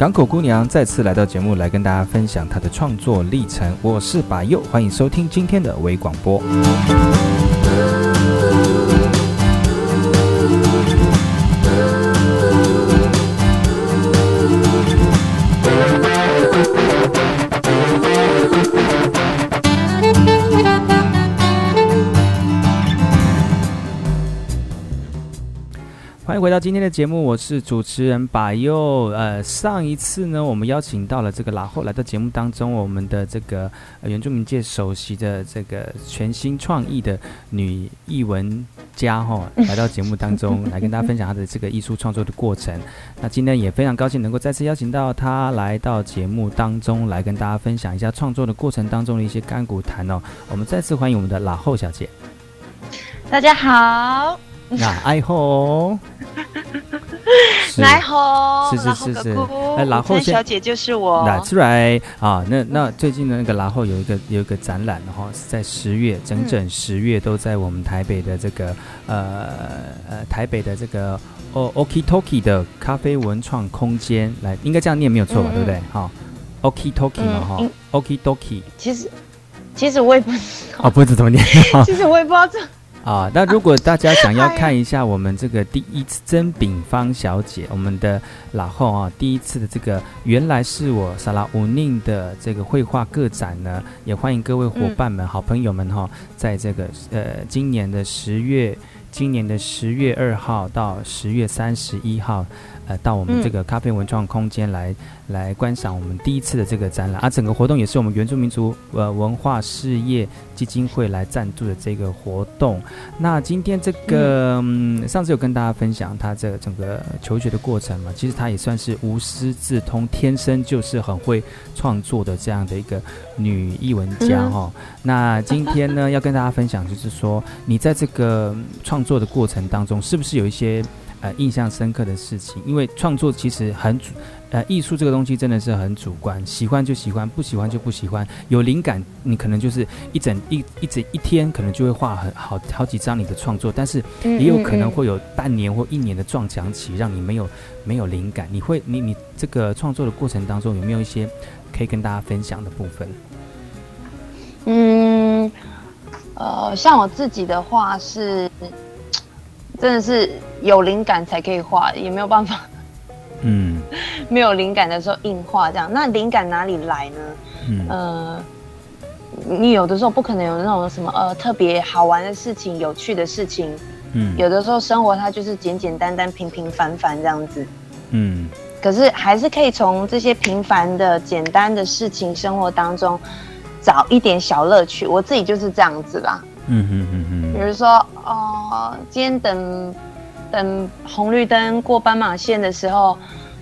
港口姑娘再次来到节目，来跟大家分享她的创作历程。我是把佑，欢迎收听今天的微广播。迎回到今天的节目，我是主持人把佑。呃，上一次呢，我们邀请到了这个拉后来到节目当中，我们的这个、呃、原住民界首席的这个全新创意的女艺文家哈、哦，来到节目当中来跟大家分享她的这个艺术创作的过程。那今天也非常高兴能够再次邀请到她来到节目当中来跟大家分享一下创作的过程当中的一些甘苦谈哦。我们再次欢迎我们的拉后小姐。大家好。那爱后，来后，是是是是，哎，然后小姐就是我，来出来啊！那那最近的那个然后有一个有一个展览，然后是在十月，整整十月都在我们台北的这个呃呃台北的这个哦 Okitoki 的咖啡文创空间来，应该这样念没有错吧？对不对？哈，Okitoki 嘛哈，Okitoki。其实其实我也不知道，哦，不知怎么念。其实我也不知道这。啊，那如果大家想要看一下我们这个第一次曾炳芳小姐，我们的老后啊，第一次的这个原来是我萨拉乌宁的这个绘画个展呢，也欢迎各位伙伴们、嗯、好朋友们哈，在这个呃今年的十月，今年的十月二号到十月三十一号。呃，到我们这个咖啡文创空间来、嗯、来观赏我们第一次的这个展览，而、啊、整个活动也是我们原住民族呃文化事业基金会来赞助的这个活动。那今天这个、嗯、上次有跟大家分享他这整个求学的过程嘛，其实他也算是无师自通，天生就是很会创作的这样的一个女艺文家哈、哦。嗯、那今天呢，要跟大家分享，就是说你在这个创作的过程当中，是不是有一些？呃，印象深刻的事情，因为创作其实很主，呃，艺术这个东西真的是很主观，喜欢就喜欢，不喜欢就不喜欢。有灵感，你可能就是一整一一整一天，可能就会画很好好几张你的创作，但是也有可能会有半年或一年的撞墙期，让你没有没有灵感。你会，你你这个创作的过程当中，有没有一些可以跟大家分享的部分？嗯，呃，像我自己的话是。真的是有灵感才可以画，也没有办法。嗯，没有灵感的时候硬画这样，那灵感哪里来呢？嗯，呃，你有的时候不可能有那种什么呃特别好玩的事情、有趣的事情。嗯，有的时候生活它就是简简单单、平平凡凡这样子。嗯，可是还是可以从这些平凡的、简单的事情生活当中找一点小乐趣。我自己就是这样子啦。嗯嗯嗯嗯，比如说，哦、呃，今天等等红绿灯过斑马线的时候，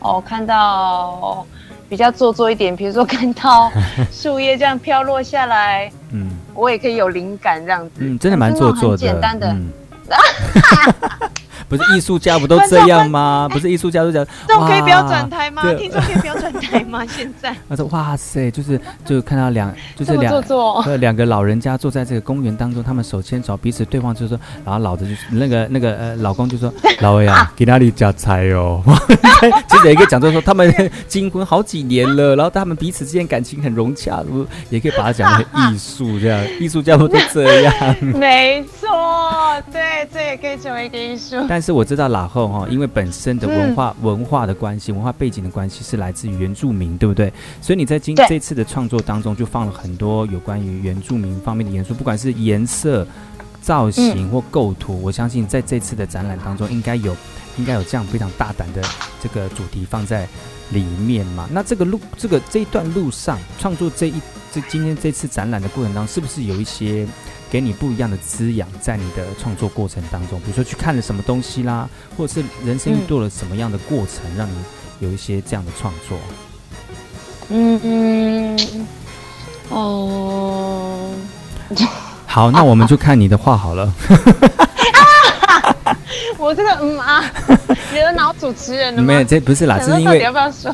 哦，看到比较做作一点，比如说看到 树叶这样飘落下来，嗯，我也可以有灵感这样子，嗯，真的蛮做作的，很简单的。嗯 不是艺术家不都这样吗？不是艺术家都讲，这种可以不要转台吗？听说可以不要转台吗？现在他说：“哇塞，就是就看到两就是两呃两个老人家坐在这个公园当中，他们手牵手，彼此对方就说，然后老的就那个那个呃老公就说：老魏啊，给哪里加菜哦？其实也可以讲，就是说他们金婚好几年了，然后他们彼此之间感情很融洽，也可以把它讲成艺术这样，艺术家不都这样？没错，对，这也可以成为一个艺术。但是我知道拉后哈，因为本身的文化、嗯、文化的关系、文化背景的关系是来自于原住民，对不对？所以你在今这次的创作当中就放了很多有关于原住民方面的元素，不管是颜色、造型或构图，嗯、我相信在这次的展览当中应该有应该有这样非常大胆的这个主题放在里面嘛。那这个路这个这一段路上创作这一这今天这次展览的过程当中，是不是有一些？给你不一样的滋养，在你的创作过程当中，比如说去看了什么东西啦，或者是人生遇到了什么样的过程，嗯、让你有一些这样的创作。嗯嗯哦，呃、好，那我们就看你的画好了。我这个嗯啊，惹恼主持人了吗？没有，这不是啦，是因为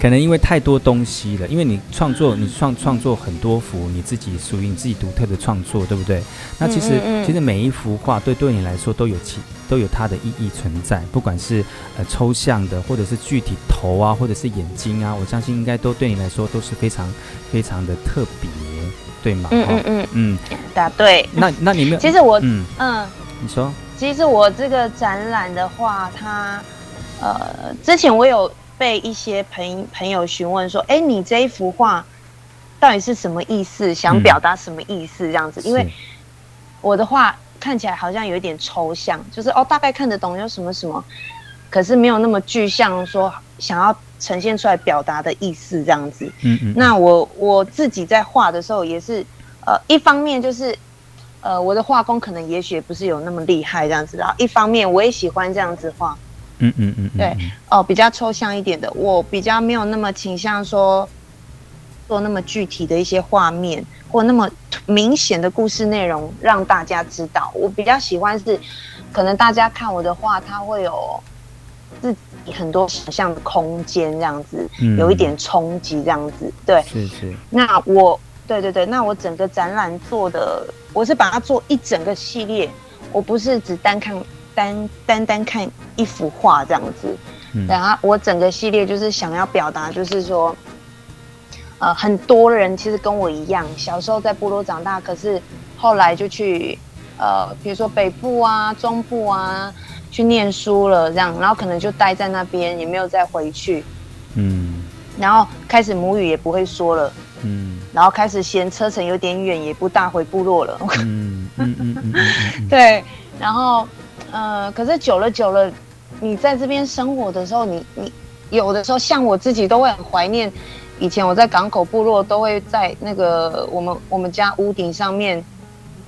可能因为太多东西了，因为你创作，你创创作很多幅你自己属于你自己独特的创作，对不对？那其实嗯嗯嗯其实每一幅画对对你来说都有其都有它的意义存在，不管是呃抽象的，或者是具体头啊，或者是眼睛啊，我相信应该都对你来说都是非常非常的特别，对吗？嗯嗯嗯嗯，答对。那那你没有？其实我嗯嗯，你说。其实我这个展览的话，它，呃，之前我有被一些朋朋友询问说，哎，你这一幅画到底是什么意思？想表达什么意思？这样子，嗯、因为我的画看起来好像有一点抽象，就是哦，大概看得懂有什么什么，可是没有那么具象，说想要呈现出来表达的意思这样子。嗯嗯。那我我自己在画的时候也是，呃，一方面就是。呃，我的画工可能也许不是有那么厉害这样子，然后一方面我也喜欢这样子画，嗯嗯嗯，对，哦，比较抽象一点的，我比较没有那么倾向说做那么具体的一些画面或那么明显的故事内容让大家知道。我比较喜欢是，可能大家看我的画，它会有自己很多想象的空间这样子，有一点冲击这样子，对，是是。那我。对对对，那我整个展览做的，我是把它做一整个系列，我不是只单看单单单看一幅画这样子，嗯，然后我整个系列就是想要表达，就是说，呃，很多人其实跟我一样，小时候在部落长大，可是后来就去呃，比如说北部啊、中部啊去念书了这样，然后可能就待在那边，也没有再回去，嗯，然后开始母语也不会说了，嗯。然后开始嫌车程有点远，也不大回部落了。嗯嗯嗯 对，然后呃，可是久了久了，你在这边生活的时候，你你有的时候像我自己都会很怀念以前我在港口部落，都会在那个我们我们家屋顶上面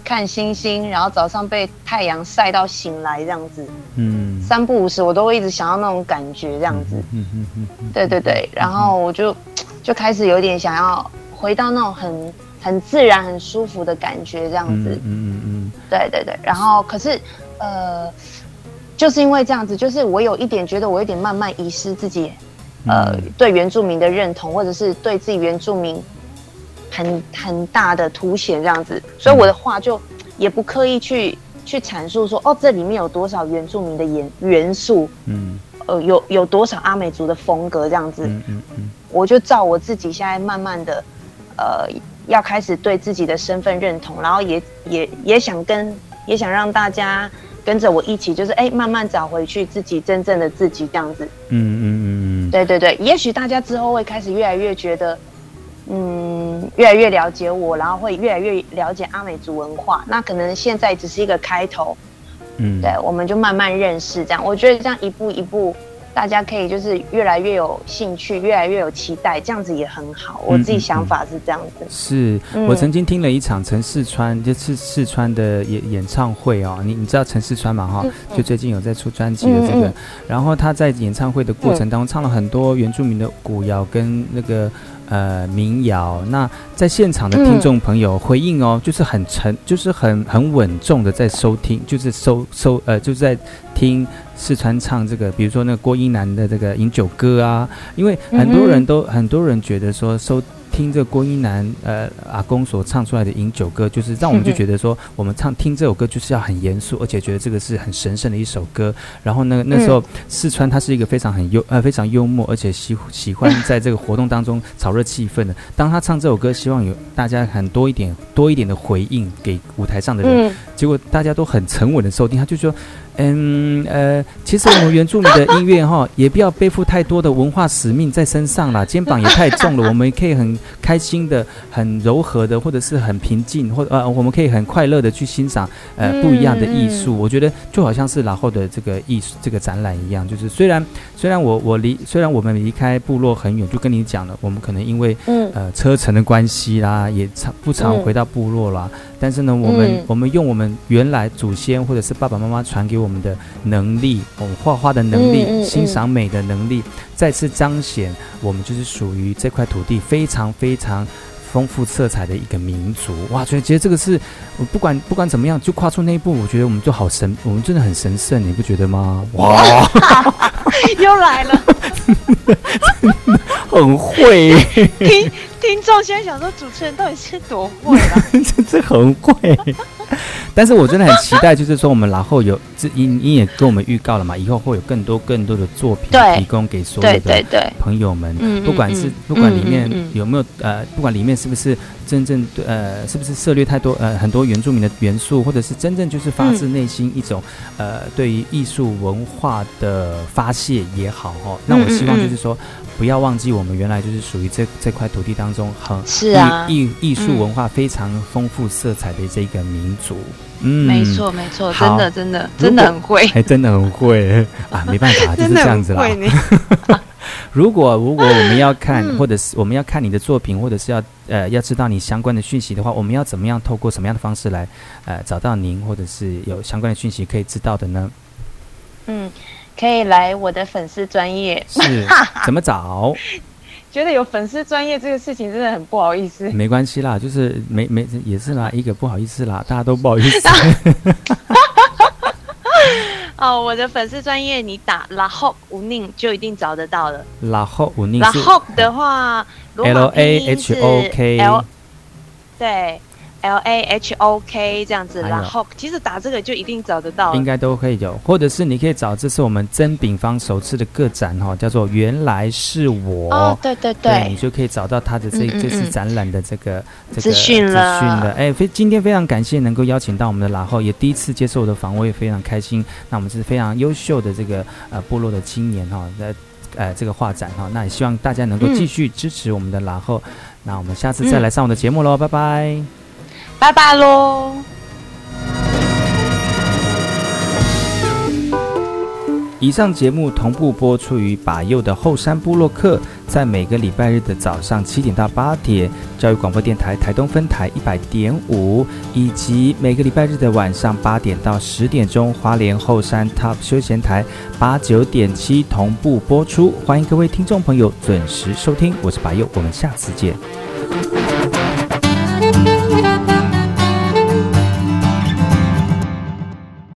看星星，然后早上被太阳晒到醒来这样子。嗯，三不五时我都会一直想要那种感觉这样子。嗯嗯嗯嗯、对对对，然后我就就开始有点想要。回到那种很很自然、很舒服的感觉，这样子。嗯嗯嗯。对对对。然后，可是，呃，就是因为这样子，就是我有一点觉得，我有点慢慢遗失自己，呃，对原住民的认同，或者是对自己原住民很很大的凸显这样子。所以我的话就也不刻意去去阐述说，哦，这里面有多少原住民的元元素。嗯。呃，有有多少阿美族的风格这样子。嗯嗯嗯。我就照我自己现在慢慢的。呃，要开始对自己的身份认同，然后也也也想跟，也想让大家跟着我一起，就是哎，慢慢找回去自己真正的自己这样子。嗯嗯嗯嗯，对对对，也许大家之后会开始越来越觉得，嗯，越来越了解我，然后会越来越了解阿美族文化。那可能现在只是一个开头，嗯，对，我们就慢慢认识这样。我觉得这样一步一步。大家可以就是越来越有兴趣，越来越有期待，这样子也很好。我自己想法是这样子。嗯嗯嗯、是、嗯、我曾经听了一场陈四川，就是四川的演演唱会哦。你你知道陈四川嘛？哈、嗯，就最近有在出专辑的这个。然后他在演唱会的过程当中唱了很多原住民的古谣跟那个。呃，民谣。那在现场的听众朋友回应哦，嗯、就是很沉，就是很很稳重的在收听，就是收收呃，就是在听四川唱这个，比如说那个郭英男的这个饮酒歌啊，因为很多人都、嗯、很多人觉得说收。听这郭英男呃阿公所唱出来的饮酒歌，就是让我们就觉得说，我们唱听这首歌就是要很严肃，而且觉得这个是很神圣的一首歌。然后呢，那时候四川他是一个非常很幽呃非常幽默，而且喜喜欢在这个活动当中炒热气氛的。当他唱这首歌，希望有大家很多一点多一点的回应给舞台上的人，结果大家都很沉稳的收听，他就说。嗯呃，其实我们原住民的音乐哈，也不要背负太多的文化使命在身上了，肩膀也太重了。我们可以很开心的、很柔和的，或者是很平静，或呃，我们可以很快乐的去欣赏呃不一样的艺术。我觉得就好像是然后的这个艺术这个展览一样，就是虽然虽然我我离虽然我们离开部落很远，就跟你讲了，我们可能因为呃车程的关系啦，也常不常回到部落啦。但是呢，我们、嗯、我们用我们原来祖先或者是爸爸妈妈传给我们的能力，我们画画的能力，嗯嗯嗯、欣赏美的能力，再次彰显我们就是属于这块土地非常非常丰富色彩的一个民族。哇，所以其实这个是，不管不管怎么样，就跨出那一步，我觉得我们就好神，我们真的很神圣，你不觉得吗？哇，又来了，很会。听听众现在想说，主持人到底是多会啊？这这很会。但是我真的很期待，就是说我们然后有这你你也跟我们预告了嘛，以后会有更多更多的作品提供给所有的朋友们，不管是不管里面有没有呃，不管里面是不是真正呃，是不是涉猎太多呃很多原住民的元素，或者是真正就是发自内心一种呃对于艺术文化的发泄也好哦，那我希望就是说不要忘记我们原来就是属于这这块土地当中很是啊。艺艺术文化非常丰富色彩的这个民族。嗯，没错没错，真的真的真的很会，还真的很会。啊！没办法，就是这样子啦。如果如果我们要看，或者是我们要看你的作品，或者是要呃要知道你相关的讯息的话，我们要怎么样透过什么样的方式来呃找到您，或者是有相关的讯息可以知道的呢？嗯，可以来我的粉丝专业，是怎么找？觉得有粉丝专业这个事情真的很不好意思。没关系啦，就是没没也是啦，一个不好意思啦，大家都不好意思。哦，我的粉丝专业你打拉霍吴宁就一定找得到了。拉霍吴宁。拉霍的话，L A H O K。对。L A H O K 这样子，然后其实打这个就一定找得到，应该都可以有，或者是你可以找，这是我们曾炳芳首次的个展哈，叫做原来是我，哦，对对对，对，你就可以找到他的这这次展览的这个这个资讯了，资讯了，哎，非今天非常感谢能够邀请到我们的然后也第一次接受我的访问，也非常开心。那我们是非常优秀的这个呃部落的青年哈，在呃这个画展哈，那也希望大家能够继续支持我们的然后，嗯，那我们下次再来上我的节目喽，嗯，拜拜。拜拜喽！以上节目同步播出于把右的后山部落客，在每个礼拜日的早上七点到八点，教育广播电台台东分台一百点五，以及每个礼拜日的晚上八点到十点钟，花莲后山 Top 休闲台八九点七同步播出。欢迎各位听众朋友准时收听，我是把右，我们下次见。